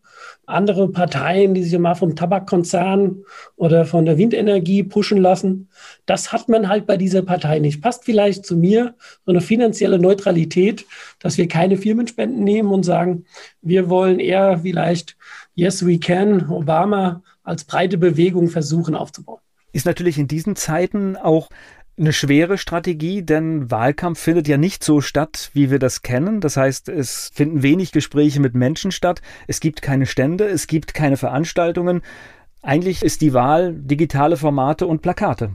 andere Parteien, die sich mal vom Tabakkonzern oder von der Windenergie pushen lassen. Das hat man halt bei dieser Partei nicht. Passt vielleicht zu mir so eine finanzielle Neutralität, dass wir keine Firmenspenden nehmen und sagen, wir wollen eher vielleicht Yes, we can, Obama als breite Bewegung versuchen aufzubauen. Ist natürlich in diesen Zeiten auch eine schwere Strategie, denn Wahlkampf findet ja nicht so statt, wie wir das kennen. Das heißt, es finden wenig Gespräche mit Menschen statt, es gibt keine Stände, es gibt keine Veranstaltungen. Eigentlich ist die Wahl digitale Formate und Plakate.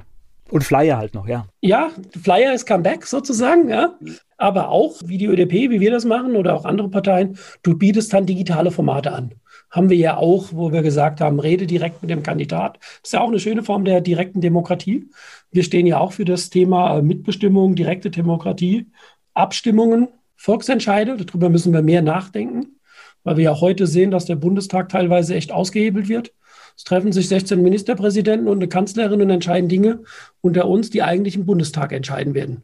Und Flyer halt noch, ja. Ja, Flyer ist Comeback sozusagen, ja. Aber auch, wie die ÖDP, wie wir das machen oder auch andere Parteien, du bietest dann digitale Formate an haben wir ja auch, wo wir gesagt haben, rede direkt mit dem Kandidat. Das ist ja auch eine schöne Form der direkten Demokratie. Wir stehen ja auch für das Thema äh, Mitbestimmung, direkte Demokratie, Abstimmungen, Volksentscheide. Darüber müssen wir mehr nachdenken, weil wir ja heute sehen, dass der Bundestag teilweise echt ausgehebelt wird. Es treffen sich 16 Ministerpräsidenten und eine Kanzlerin und entscheiden Dinge unter uns, die eigentlich im Bundestag entscheiden werden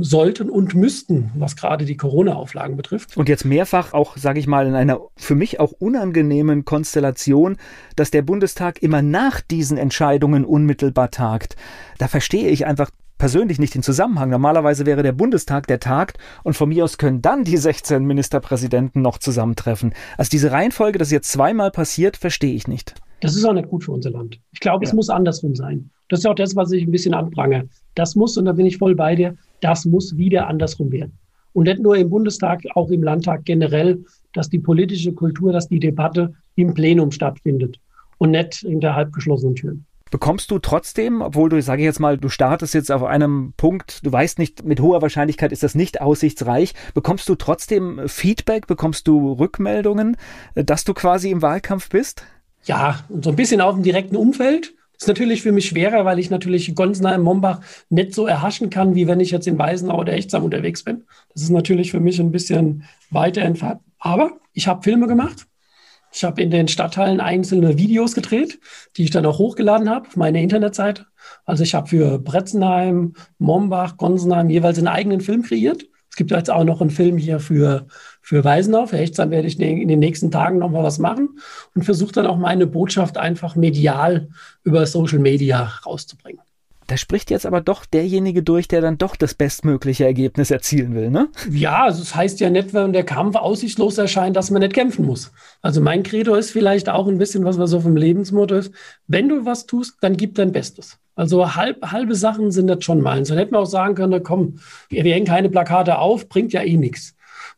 sollten und müssten, was gerade die Corona-Auflagen betrifft. Und jetzt mehrfach auch, sage ich mal, in einer für mich auch unangenehmen Konstellation, dass der Bundestag immer nach diesen Entscheidungen unmittelbar tagt. Da verstehe ich einfach persönlich nicht den Zusammenhang. Normalerweise wäre der Bundestag der tagt und von mir aus können dann die 16 Ministerpräsidenten noch zusammentreffen. Also diese Reihenfolge, das jetzt zweimal passiert, verstehe ich nicht. Das ist auch nicht gut für unser Land. Ich glaube, ja. es muss andersrum sein. Das ist auch das, was ich ein bisschen anprange. Das muss, und da bin ich voll bei dir, das muss wieder andersrum werden. Und nicht nur im Bundestag, auch im Landtag generell, dass die politische Kultur, dass die Debatte im Plenum stattfindet und nicht hinter halbgeschlossenen Türen. Bekommst du trotzdem, obwohl du, sage ich jetzt mal, du startest jetzt auf einem Punkt, du weißt nicht, mit hoher Wahrscheinlichkeit ist das nicht aussichtsreich, bekommst du trotzdem Feedback, bekommst du Rückmeldungen, dass du quasi im Wahlkampf bist? Ja, und so ein bisschen auf dem direkten Umfeld ist natürlich für mich schwerer, weil ich natürlich Gonsenheim, Mombach nicht so erhaschen kann, wie wenn ich jetzt in Weisenau oder Echtsam unterwegs bin. Das ist natürlich für mich ein bisschen weiter entfernt. Aber ich habe Filme gemacht. Ich habe in den Stadtteilen einzelne Videos gedreht, die ich dann auch hochgeladen habe auf meine Internetseite. Also ich habe für Bretzenheim, Mombach, Gonsenheim jeweils einen eigenen Film kreiert. Es gibt jetzt auch noch einen Film hier für, für Weisenau. Für Echtsam werde ich in den nächsten Tagen nochmal was machen und versuche dann auch meine Botschaft einfach medial über Social Media rauszubringen. Da spricht jetzt aber doch derjenige durch, der dann doch das bestmögliche Ergebnis erzielen will, ne? Ja, also es das heißt ja nicht, wenn der Kampf aussichtslos erscheint, dass man nicht kämpfen muss. Also mein Credo ist vielleicht auch ein bisschen, was man so vom Lebensmotto ist. Wenn du was tust, dann gib dein Bestes. Also halb, halbe Sachen sind das schon meins. Dann hätten wir auch sagen können, komm, wir hängen keine Plakate auf, bringt ja eh nichts.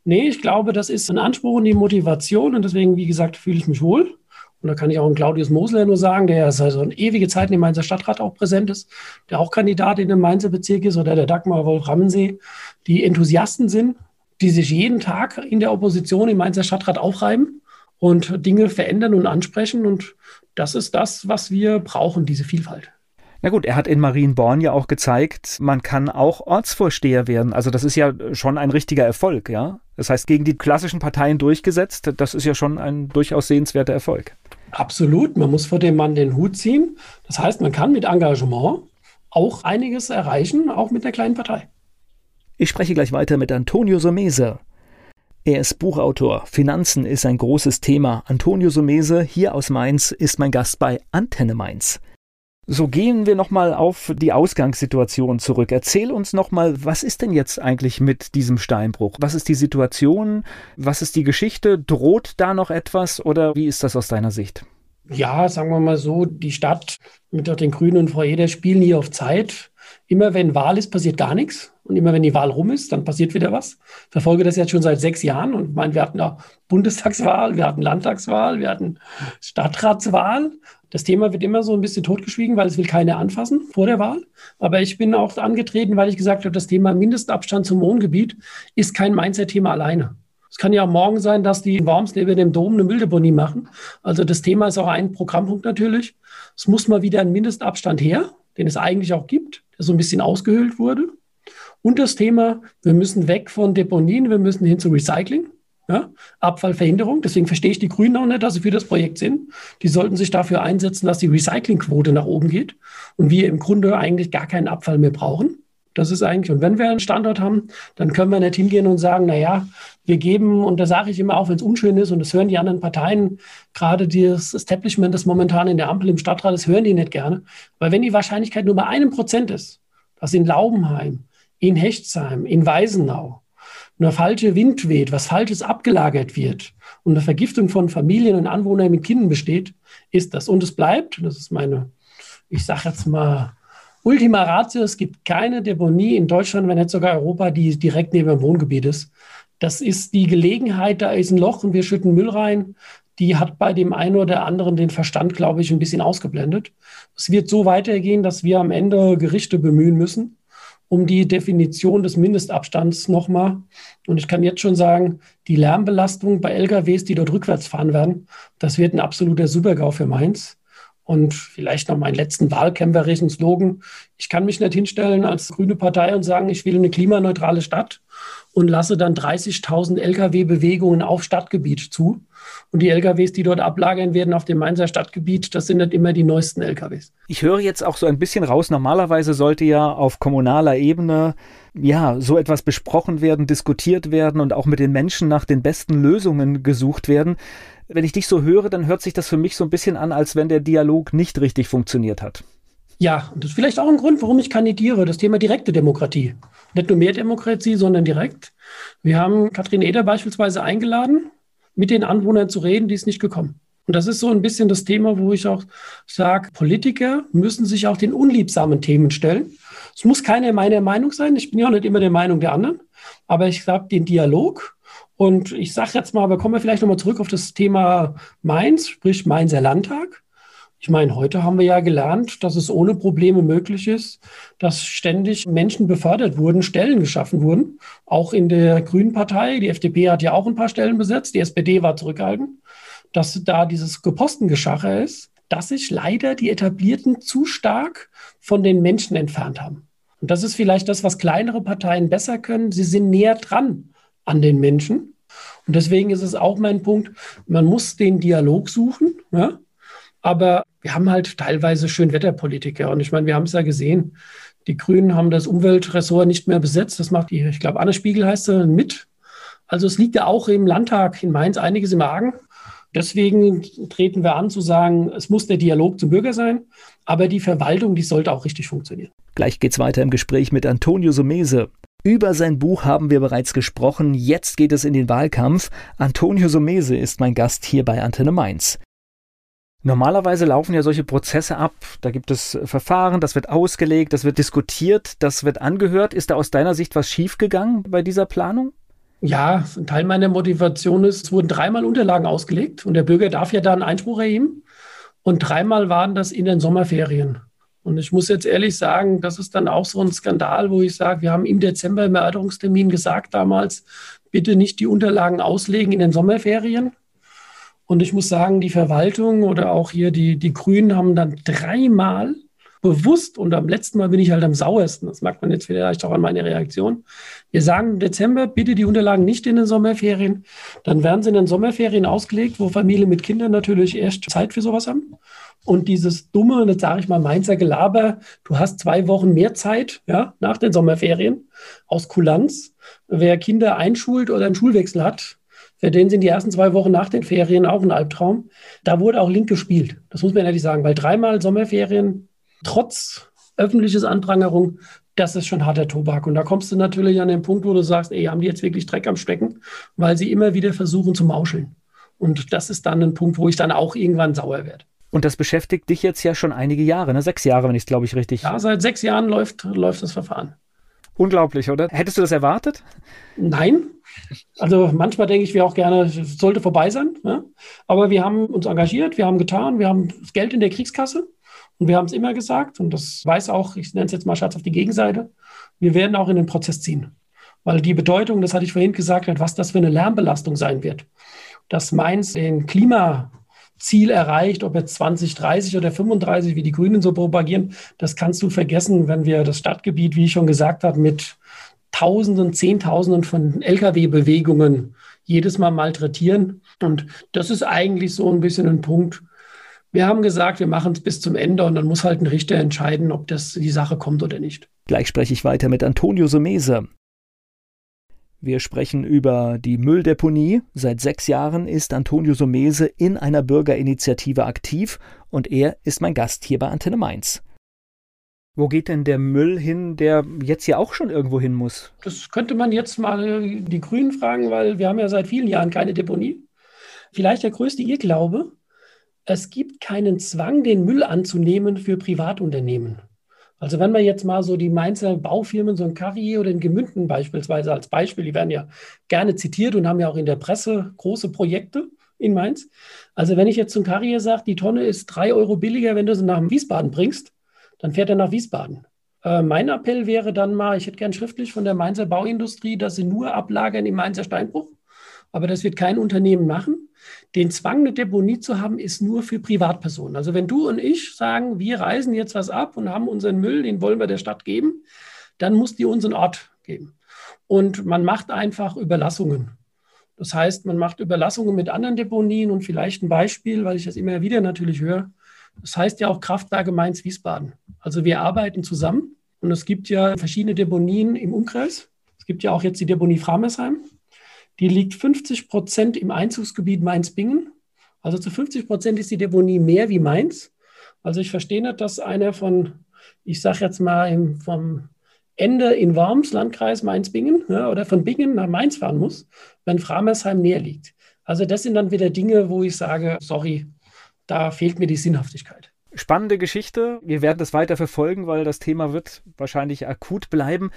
Nee, ich glaube, das ist ein Anspruch und die Motivation und deswegen, wie gesagt, fühle ich mich wohl. Und da kann ich auch einen Claudius Mosler nur sagen, der seit so eine ewige Zeit dem Mainzer Stadtrat auch präsent ist, der auch Kandidat in dem Mainzer Bezirk ist, oder der Dagmar Wolf-Rammensee, die Enthusiasten sind, die sich jeden Tag in der Opposition im Mainzer Stadtrat aufreiben und Dinge verändern und ansprechen. Und das ist das, was wir brauchen, diese Vielfalt. Na gut, er hat in Marienborn ja auch gezeigt, man kann auch Ortsvorsteher werden. Also das ist ja schon ein richtiger Erfolg, ja. Das heißt, gegen die klassischen Parteien durchgesetzt, das ist ja schon ein durchaus sehenswerter Erfolg. Absolut, man muss vor dem Mann den Hut ziehen. Das heißt, man kann mit Engagement auch einiges erreichen, auch mit der kleinen Partei. Ich spreche gleich weiter mit Antonio Somese. Er ist Buchautor. Finanzen ist ein großes Thema. Antonio Somese, hier aus Mainz, ist mein Gast bei Antenne Mainz. So gehen wir nochmal auf die Ausgangssituation zurück. Erzähl uns nochmal, was ist denn jetzt eigentlich mit diesem Steinbruch? Was ist die Situation? Was ist die Geschichte? Droht da noch etwas oder wie ist das aus deiner Sicht? Ja, sagen wir mal so, die Stadt mit den Grünen und Frau Eder spielen hier auf Zeit. Immer wenn Wahl ist, passiert gar nichts. Und immer wenn die Wahl rum ist, dann passiert wieder was. Ich verfolge das jetzt schon seit sechs Jahren und meine, wir hatten auch Bundestagswahl, wir hatten Landtagswahl, wir hatten Stadtratswahl das Thema wird immer so ein bisschen totgeschwiegen, weil es will keiner anfassen vor der Wahl. Aber ich bin auch angetreten, weil ich gesagt habe, das Thema Mindestabstand zum Wohngebiet ist kein Mainzer-Thema alleine. Es kann ja auch morgen sein, dass die in Worms neben dem Dom eine Mülldeponie machen. Also das Thema ist auch ein Programmpunkt natürlich. Es muss mal wieder ein Mindestabstand her, den es eigentlich auch gibt, der so ein bisschen ausgehöhlt wurde. Und das Thema, wir müssen weg von Deponien, wir müssen hin zu Recycling. Ja? Abfallverhinderung. Deswegen verstehe ich die Grünen auch nicht, dass sie für das Projekt sind. Die sollten sich dafür einsetzen, dass die Recyclingquote nach oben geht und wir im Grunde eigentlich gar keinen Abfall mehr brauchen. Das ist eigentlich, und wenn wir einen Standort haben, dann können wir nicht hingehen und sagen, na ja, wir geben, und da sage ich immer auch, wenn es unschön ist, und das hören die anderen Parteien, gerade das Establishment, das momentan in der Ampel im Stadtrat ist, hören die nicht gerne. Weil wenn die Wahrscheinlichkeit nur bei einem Prozent ist, dass in Laubenheim, in Hechtsheim, in Weisenau, eine falsche Wind weht, was Falsches abgelagert wird und eine Vergiftung von Familien und Anwohnern mit Kindern besteht, ist das. Und es bleibt, das ist meine, ich sage jetzt mal, Ultima Ratio, es gibt keine Deponie in Deutschland, wenn nicht sogar Europa, die direkt neben dem Wohngebiet ist. Das ist die Gelegenheit, da ist ein Loch und wir schütten Müll rein. Die hat bei dem einen oder anderen den Verstand, glaube ich, ein bisschen ausgeblendet. Es wird so weitergehen, dass wir am Ende Gerichte bemühen müssen um die Definition des Mindestabstands nochmal. Und ich kann jetzt schon sagen, die Lärmbelastung bei LKWs, die dort rückwärts fahren werden, das wird ein absoluter Supergau für Mainz. Und vielleicht noch meinen letzten wahlkämpferischen Slogan. Ich kann mich nicht hinstellen als grüne Partei und sagen, ich will eine klimaneutrale Stadt und lasse dann 30.000 Lkw-Bewegungen auf Stadtgebiet zu. Und die LKWs, die dort ablagern werden auf dem Mainzer Stadtgebiet, das sind nicht immer die neuesten LKWs. Ich höre jetzt auch so ein bisschen raus, normalerweise sollte ja auf kommunaler Ebene ja, so etwas besprochen werden, diskutiert werden und auch mit den Menschen nach den besten Lösungen gesucht werden. Wenn ich dich so höre, dann hört sich das für mich so ein bisschen an, als wenn der Dialog nicht richtig funktioniert hat. Ja, und das ist vielleicht auch ein Grund, warum ich kandidiere, das Thema direkte Demokratie. Nicht nur mehr Demokratie, sondern direkt. Wir haben Katrin Eder beispielsweise eingeladen, mit den Anwohnern zu reden, die ist nicht gekommen. Und das ist so ein bisschen das Thema, wo ich auch sage, Politiker müssen sich auch den unliebsamen Themen stellen. Es muss keine meiner Meinung sein. Ich bin ja auch nicht immer der Meinung der anderen. Aber ich sage den Dialog. Und ich sage jetzt mal, aber kommen wir vielleicht nochmal zurück auf das Thema Mainz, sprich Mainzer Landtag. Ich meine, heute haben wir ja gelernt, dass es ohne Probleme möglich ist, dass ständig Menschen befördert wurden, Stellen geschaffen wurden. Auch in der Grünen Partei. Die FDP hat ja auch ein paar Stellen besetzt. Die SPD war zurückgehalten. Dass da dieses Gepostengeschacher ist, dass sich leider die Etablierten zu stark von den Menschen entfernt haben. Und das ist vielleicht das, was kleinere Parteien besser können. Sie sind näher dran an den Menschen. Und deswegen ist es auch mein Punkt, man muss den Dialog suchen. Ja? Aber wir haben halt teilweise Schönwetterpolitiker. Und ich meine, wir haben es ja gesehen. Die Grünen haben das Umweltressort nicht mehr besetzt. Das macht die, ich glaube, Anne Spiegel heißt sie, mit. Also es liegt ja auch im Landtag in Mainz einiges im Argen. Deswegen treten wir an zu sagen, es muss der Dialog zum Bürger sein, aber die Verwaltung, die sollte auch richtig funktionieren. Gleich geht's weiter im Gespräch mit Antonio Sumese. Über sein Buch haben wir bereits gesprochen. Jetzt geht es in den Wahlkampf. Antonio Sumese ist mein Gast hier bei Antenne Mainz. Normalerweise laufen ja solche Prozesse ab. Da gibt es Verfahren, das wird ausgelegt, das wird diskutiert, das wird angehört. Ist da aus deiner Sicht was schiefgegangen bei dieser Planung? Ja, ein Teil meiner Motivation ist, es wurden dreimal Unterlagen ausgelegt und der Bürger darf ja da einen Einspruch erheben. Und dreimal waren das in den Sommerferien. Und ich muss jetzt ehrlich sagen, das ist dann auch so ein Skandal, wo ich sage, wir haben im Dezember im Erörterungstermin gesagt damals, bitte nicht die Unterlagen auslegen in den Sommerferien. Und ich muss sagen, die Verwaltung oder auch hier die, die Grünen haben dann dreimal bewusst und am letzten Mal bin ich halt am sauersten. Das merkt man jetzt vielleicht auch an meiner Reaktion. Wir sagen im Dezember, bitte die Unterlagen nicht in den Sommerferien. Dann werden sie in den Sommerferien ausgelegt, wo Familien mit Kindern natürlich erst Zeit für sowas haben. Und dieses dumme, und jetzt sage ich mal, Mainzer Gelaber, du hast zwei Wochen mehr Zeit, ja, nach den Sommerferien aus Kulanz. Wer Kinder einschult oder einen Schulwechsel hat, für den sind die ersten zwei Wochen nach den Ferien auch ein Albtraum. Da wurde auch link gespielt. Das muss man ehrlich sagen, weil dreimal Sommerferien trotz öffentliches Anprangerung, das ist schon harter Tobak. Und da kommst du natürlich an den Punkt, wo du sagst, ey, haben die jetzt wirklich Dreck am Stecken, weil sie immer wieder versuchen zu mauscheln. Und das ist dann ein Punkt, wo ich dann auch irgendwann sauer werde. Und das beschäftigt dich jetzt ja schon einige Jahre, ne? Sechs Jahre, wenn ich es, glaube ich, richtig. Ja, seit sechs Jahren läuft, läuft das Verfahren. Unglaublich, oder? Hättest du das erwartet? Nein. Also manchmal denke ich, wir auch gerne, es sollte vorbei sein. Ja? Aber wir haben uns engagiert, wir haben getan, wir haben das Geld in der Kriegskasse. Und wir haben es immer gesagt, und das weiß auch, ich nenne es jetzt mal Schatz auf die Gegenseite, wir werden auch in den Prozess ziehen. Weil die Bedeutung, das hatte ich vorhin gesagt, was das für eine Lärmbelastung sein wird. Dass Mainz den Klimaziel erreicht, ob jetzt 2030 oder 35, wie die Grünen so propagieren, das kannst du vergessen, wenn wir das Stadtgebiet, wie ich schon gesagt habe, mit Tausenden, Zehntausenden von Lkw-Bewegungen jedes Mal malträtieren. Und das ist eigentlich so ein bisschen ein Punkt, wir haben gesagt, wir machen es bis zum Ende und dann muss halt ein Richter entscheiden, ob das die Sache kommt oder nicht. Gleich spreche ich weiter mit Antonio Sumese. Wir sprechen über die Mülldeponie. Seit sechs Jahren ist Antonio Sumese in einer Bürgerinitiative aktiv und er ist mein Gast hier bei Antenne Mainz. Wo geht denn der Müll hin, der jetzt ja auch schon irgendwo hin muss? Das könnte man jetzt mal die Grünen fragen, weil wir haben ja seit vielen Jahren keine Deponie. Vielleicht der größte Irrglaube, es gibt keinen Zwang, den Müll anzunehmen für Privatunternehmen. Also wenn man jetzt mal so die Mainzer Baufirmen, so ein Carrier oder ein Gemünden beispielsweise als Beispiel, die werden ja gerne zitiert und haben ja auch in der Presse große Projekte in Mainz. Also wenn ich jetzt zum Carrier sage, die Tonne ist drei Euro billiger, wenn du sie nach Wiesbaden bringst, dann fährt er nach Wiesbaden. Äh, mein Appell wäre dann mal, ich hätte gern schriftlich von der Mainzer Bauindustrie, dass sie nur ablagern im Mainzer Steinbruch. Aber das wird kein Unternehmen machen. Den Zwang, eine Deponie zu haben, ist nur für Privatpersonen. Also wenn du und ich sagen, wir reisen jetzt was ab und haben unseren Müll, den wollen wir der Stadt geben, dann muss die uns einen Ort geben. Und man macht einfach Überlassungen. Das heißt, man macht Überlassungen mit anderen Deponien und vielleicht ein Beispiel, weil ich das immer wieder natürlich höre. Das heißt ja auch Kraftwerke Mainz-Wiesbaden. Also wir arbeiten zusammen und es gibt ja verschiedene Deponien im Umkreis. Es gibt ja auch jetzt die Deponie Framersheim. Die liegt 50 Prozent im Einzugsgebiet Mainz-Bingen. Also zu 50 Prozent ist die Deponie mehr wie Mainz. Also ich verstehe nicht, dass einer von, ich sage jetzt mal, vom Ende in Worms, Landkreis Mainz-Bingen, ja, oder von Bingen nach Mainz fahren muss, wenn Framersheim näher liegt. Also das sind dann wieder Dinge, wo ich sage, sorry, da fehlt mir die Sinnhaftigkeit. Spannende Geschichte. Wir werden das weiter verfolgen, weil das Thema wird wahrscheinlich akut bleiben.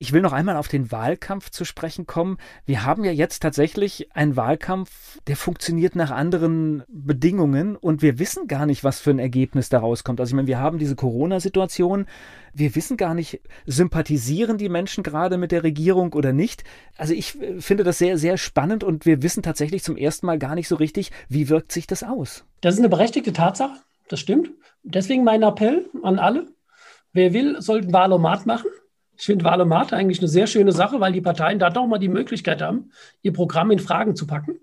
Ich will noch einmal auf den Wahlkampf zu sprechen kommen. Wir haben ja jetzt tatsächlich einen Wahlkampf, der funktioniert nach anderen Bedingungen und wir wissen gar nicht, was für ein Ergebnis daraus kommt. Also ich meine, wir haben diese Corona-Situation. Wir wissen gar nicht, sympathisieren die Menschen gerade mit der Regierung oder nicht. Also ich äh, finde das sehr, sehr spannend und wir wissen tatsächlich zum ersten Mal gar nicht so richtig, wie wirkt sich das aus. Das ist eine berechtigte Tatsache das stimmt. Deswegen mein Appell an alle. Wer will, sollte ein Wahlomat machen. Ich finde Wahlomat eigentlich eine sehr schöne Sache, weil die Parteien da doch mal die Möglichkeit haben, ihr Programm in Fragen zu packen.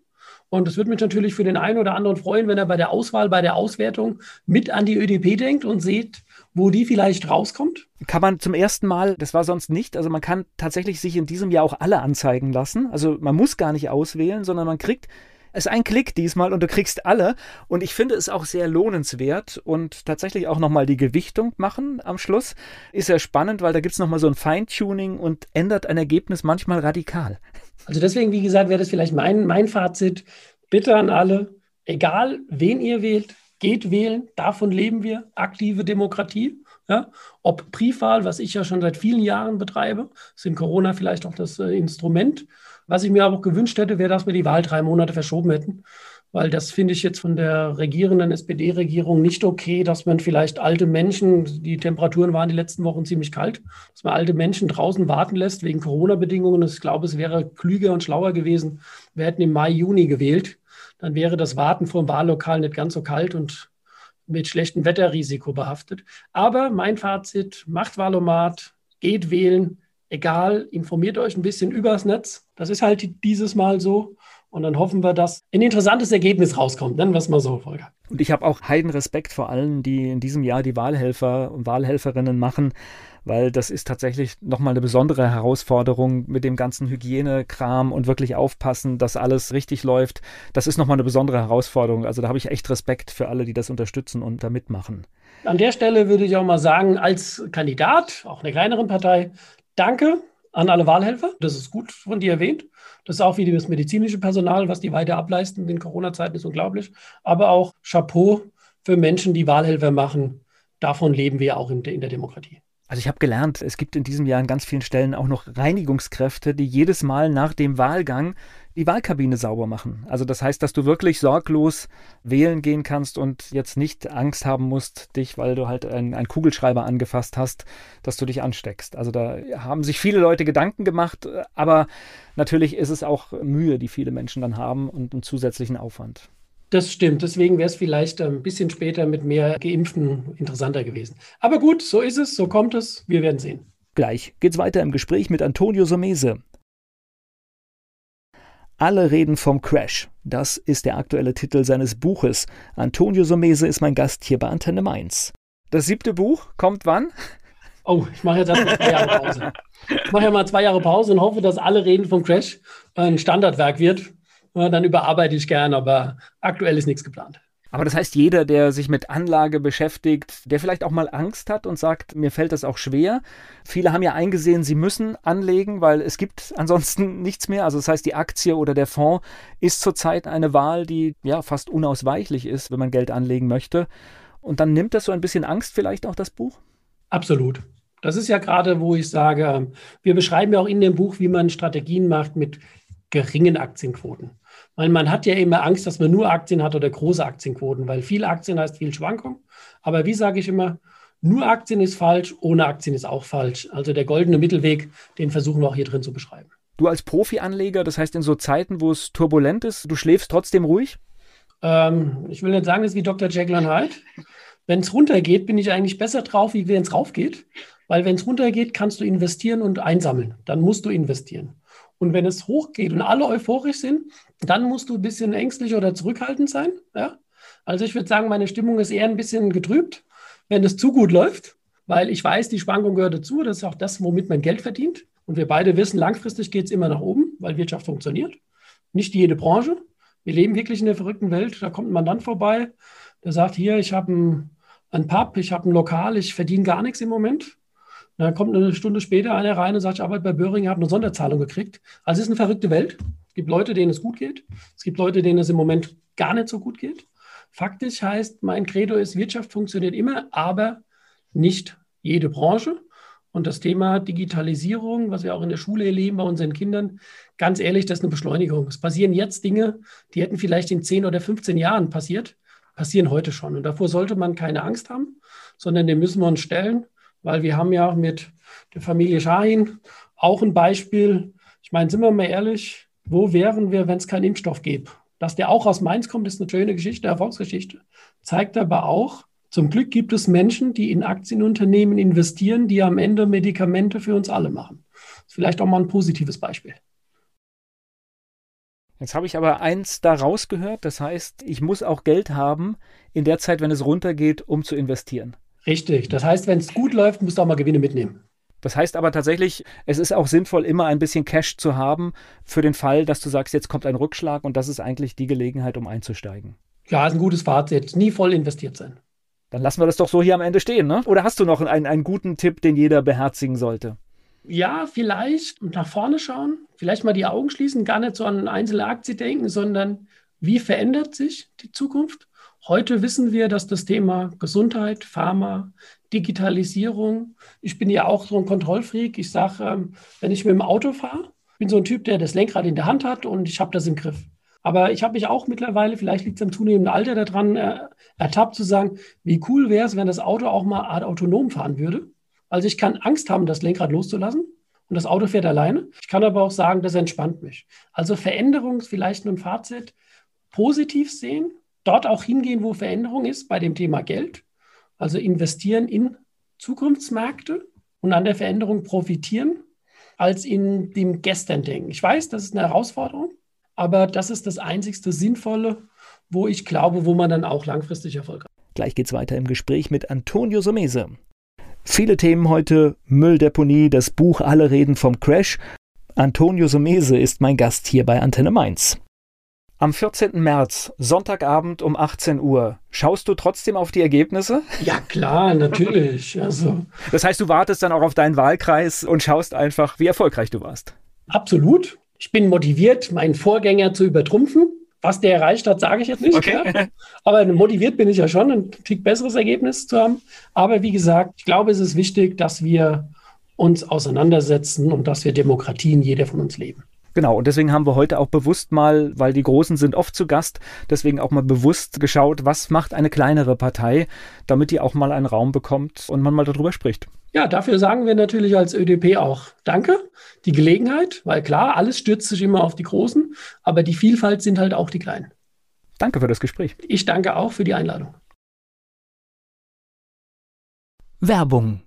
Und es würde mich natürlich für den einen oder anderen freuen, wenn er bei der Auswahl, bei der Auswertung mit an die ÖDP denkt und sieht, wo die vielleicht rauskommt. Kann man zum ersten Mal, das war sonst nicht, also man kann tatsächlich sich in diesem Jahr auch alle anzeigen lassen. Also man muss gar nicht auswählen, sondern man kriegt ist ein Klick diesmal und du kriegst alle. Und ich finde es auch sehr lohnenswert und tatsächlich auch nochmal die Gewichtung machen am Schluss. Ist sehr spannend, weil da gibt es nochmal so ein Feintuning und ändert ein Ergebnis manchmal radikal. Also deswegen, wie gesagt, wäre das vielleicht mein, mein Fazit. Bitte an alle, egal wen ihr wählt, geht wählen, davon leben wir, aktive Demokratie. Ja? Ob Briefwahl, was ich ja schon seit vielen Jahren betreibe, ist in Corona vielleicht auch das äh, Instrument. Was ich mir aber auch gewünscht hätte, wäre, dass wir die Wahl drei Monate verschoben hätten. Weil das finde ich jetzt von der regierenden SPD-Regierung nicht okay, dass man vielleicht alte Menschen, die Temperaturen waren die letzten Wochen ziemlich kalt, dass man alte Menschen draußen warten lässt wegen Corona-Bedingungen. Ich glaube, es wäre klüger und schlauer gewesen. Wir hätten im Mai, Juni gewählt. Dann wäre das Warten vor dem Wahllokal nicht ganz so kalt und mit schlechtem Wetterrisiko behaftet. Aber mein Fazit, macht Wahlomat, geht wählen, egal, informiert euch ein bisschen übers Netz. Das ist halt dieses Mal so. Und dann hoffen wir, dass ein interessantes Ergebnis rauskommt. Nennen wir es mal so, Volker. Und ich habe auch heiden Respekt vor allen, die in diesem Jahr die Wahlhelfer und Wahlhelferinnen machen, weil das ist tatsächlich nochmal eine besondere Herausforderung mit dem ganzen Hygienekram und wirklich aufpassen, dass alles richtig läuft. Das ist nochmal eine besondere Herausforderung. Also da habe ich echt Respekt für alle, die das unterstützen und da mitmachen. An der Stelle würde ich auch mal sagen, als Kandidat, auch einer kleineren Partei, Danke an alle Wahlhelfer. Das ist gut von dir erwähnt. Das ist auch wie das medizinische Personal, was die weiter ableisten in Corona-Zeiten, ist unglaublich. Aber auch Chapeau für Menschen, die Wahlhelfer machen. Davon leben wir auch in der, in der Demokratie. Also ich habe gelernt, es gibt in diesem Jahr an ganz vielen Stellen auch noch Reinigungskräfte, die jedes Mal nach dem Wahlgang die Wahlkabine sauber machen. Also das heißt, dass du wirklich sorglos wählen gehen kannst und jetzt nicht Angst haben musst, dich, weil du halt einen, Kugelschreiber angefasst hast, dass du dich ansteckst. Also da haben sich viele Leute Gedanken gemacht, aber natürlich ist es auch Mühe, die viele Menschen dann haben und einen zusätzlichen Aufwand. Das stimmt. Deswegen wäre es vielleicht ein bisschen später mit mehr Geimpften interessanter gewesen. Aber gut, so ist es, so kommt es. Wir werden sehen. Gleich geht's weiter im Gespräch mit Antonio Somese. Alle reden vom Crash. Das ist der aktuelle Titel seines Buches. Antonio Somese ist mein Gast hier bei Antenne Mainz. Das siebte Buch kommt wann? Oh, ich mache jetzt erstmal zwei Jahre Pause. Ich mache ja mal zwei Jahre Pause und hoffe, dass alle reden vom Crash ein Standardwerk wird. Dann überarbeite ich gern, aber aktuell ist nichts geplant. Aber das heißt, jeder, der sich mit Anlage beschäftigt, der vielleicht auch mal Angst hat und sagt, mir fällt das auch schwer. Viele haben ja eingesehen, sie müssen anlegen, weil es gibt ansonsten nichts mehr. Also das heißt, die Aktie oder der Fonds ist zurzeit eine Wahl, die ja fast unausweichlich ist, wenn man Geld anlegen möchte. Und dann nimmt das so ein bisschen Angst vielleicht auch das Buch? Absolut. Das ist ja gerade, wo ich sage, wir beschreiben ja auch in dem Buch, wie man Strategien macht mit geringen Aktienquoten. Weil man hat ja immer Angst, dass man nur Aktien hat oder große Aktienquoten, weil viel Aktien heißt viel Schwankung. Aber wie sage ich immer, nur Aktien ist falsch, ohne Aktien ist auch falsch. Also der goldene Mittelweg, den versuchen wir auch hier drin zu beschreiben. Du als Profi-Anleger, das heißt in so Zeiten, wo es turbulent ist, du schläfst trotzdem ruhig? Ähm, ich will nicht sagen, das ist wie Dr. Jekyll und Hyde. Wenn es runtergeht, bin ich eigentlich besser drauf, wie wenn es raufgeht. Weil wenn es runtergeht, kannst du investieren und einsammeln. Dann musst du investieren. Und wenn es hochgeht und alle euphorisch sind, dann musst du ein bisschen ängstlich oder zurückhaltend sein. Ja? Also ich würde sagen, meine Stimmung ist eher ein bisschen getrübt, wenn es zu gut läuft, weil ich weiß, die Schwankung gehört dazu. Das ist auch das, womit man Geld verdient. Und wir beide wissen, langfristig geht es immer nach oben, weil Wirtschaft funktioniert. Nicht jede Branche. Wir leben wirklich in der verrückten Welt. Da kommt ein Mandant vorbei, der sagt, hier, ich habe ein, ein Pub, ich habe ein Lokal, ich verdiene gar nichts im Moment. Dann kommt eine Stunde später einer rein und sagt, ich arbeite bei Böhring, habe eine Sonderzahlung gekriegt. Also es ist eine verrückte Welt. Es gibt Leute, denen es gut geht. Es gibt Leute, denen es im Moment gar nicht so gut geht. Faktisch heißt, mein Credo ist, Wirtschaft funktioniert immer, aber nicht jede Branche. Und das Thema Digitalisierung, was wir auch in der Schule erleben bei unseren Kindern, ganz ehrlich, das ist eine Beschleunigung. Es passieren jetzt Dinge, die hätten vielleicht in 10 oder 15 Jahren passiert, passieren heute schon. Und davor sollte man keine Angst haben, sondern dem müssen wir uns stellen weil wir haben ja mit der Familie Shahin auch ein Beispiel. Ich meine, sind wir mal ehrlich, wo wären wir, wenn es keinen Impfstoff gäbe? Dass der auch aus Mainz kommt, ist eine schöne Geschichte, Erfolgsgeschichte. Zeigt aber auch, Zum Glück gibt es Menschen, die in Aktienunternehmen investieren, die am Ende Medikamente für uns alle machen. Vielleicht auch mal ein positives Beispiel. Jetzt habe ich aber eins da rausgehört, das heißt, ich muss auch Geld haben in der Zeit, wenn es runtergeht, um zu investieren. Richtig. Das heißt, wenn es gut läuft, musst du auch mal Gewinne mitnehmen. Das heißt aber tatsächlich, es ist auch sinnvoll, immer ein bisschen Cash zu haben für den Fall, dass du sagst, jetzt kommt ein Rückschlag und das ist eigentlich die Gelegenheit, um einzusteigen. Ja, ist ein gutes Fazit. Nie voll investiert sein. Dann lassen wir das doch so hier am Ende stehen, ne? Oder hast du noch einen, einen guten Tipp, den jeder beherzigen sollte? Ja, vielleicht nach vorne schauen, vielleicht mal die Augen schließen, gar nicht so an eine einzelne Aktie denken, sondern wie verändert sich die Zukunft? Heute wissen wir, dass das Thema Gesundheit, Pharma, Digitalisierung, ich bin ja auch so ein Kontrollfreak. Ich sage, ähm, wenn ich mit dem Auto fahre, bin so ein Typ, der das Lenkrad in der Hand hat und ich habe das im Griff. Aber ich habe mich auch mittlerweile, vielleicht liegt es am zunehmenden Alter daran, äh, ertappt zu sagen, wie cool wäre es, wenn das Auto auch mal autonom fahren würde. Also ich kann Angst haben, das Lenkrad loszulassen und das Auto fährt alleine. Ich kann aber auch sagen, das entspannt mich. Also Veränderung ist vielleicht nur ein Fazit. Positiv sehen, dort auch hingehen, wo Veränderung ist, bei dem Thema Geld. Also investieren in Zukunftsmärkte und an der Veränderung profitieren, als in dem Gestern denken. Ich weiß, das ist eine Herausforderung. Aber das ist das einzigste Sinnvolle, wo ich glaube, wo man dann auch langfristig erfolgreich ist. Gleich geht's weiter im Gespräch mit Antonio Somese. Viele Themen heute, Mülldeponie, das Buch Alle reden vom Crash. Antonio Somese ist mein Gast hier bei Antenne Mainz. Am 14. März, Sonntagabend um 18 Uhr, schaust du trotzdem auf die Ergebnisse? Ja, klar, natürlich. Also. Das heißt, du wartest dann auch auf deinen Wahlkreis und schaust einfach, wie erfolgreich du warst. Absolut. Ich bin motiviert, meinen Vorgänger zu übertrumpfen. Was der erreicht hat, sage ich jetzt nicht. Okay. Ja. Aber motiviert bin ich ja schon, ein Tick besseres Ergebnis zu haben. Aber wie gesagt, ich glaube, es ist wichtig, dass wir uns auseinandersetzen und dass wir Demokratien jeder von uns leben. Genau, und deswegen haben wir heute auch bewusst mal, weil die Großen sind oft zu Gast, deswegen auch mal bewusst geschaut, was macht eine kleinere Partei, damit die auch mal einen Raum bekommt und man mal darüber spricht. Ja, dafür sagen wir natürlich als ÖDP auch Danke, die Gelegenheit, weil klar, alles stürzt sich immer auf die Großen, aber die Vielfalt sind halt auch die Kleinen. Danke für das Gespräch. Ich danke auch für die Einladung. Werbung.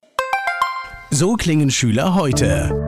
So klingen Schüler heute.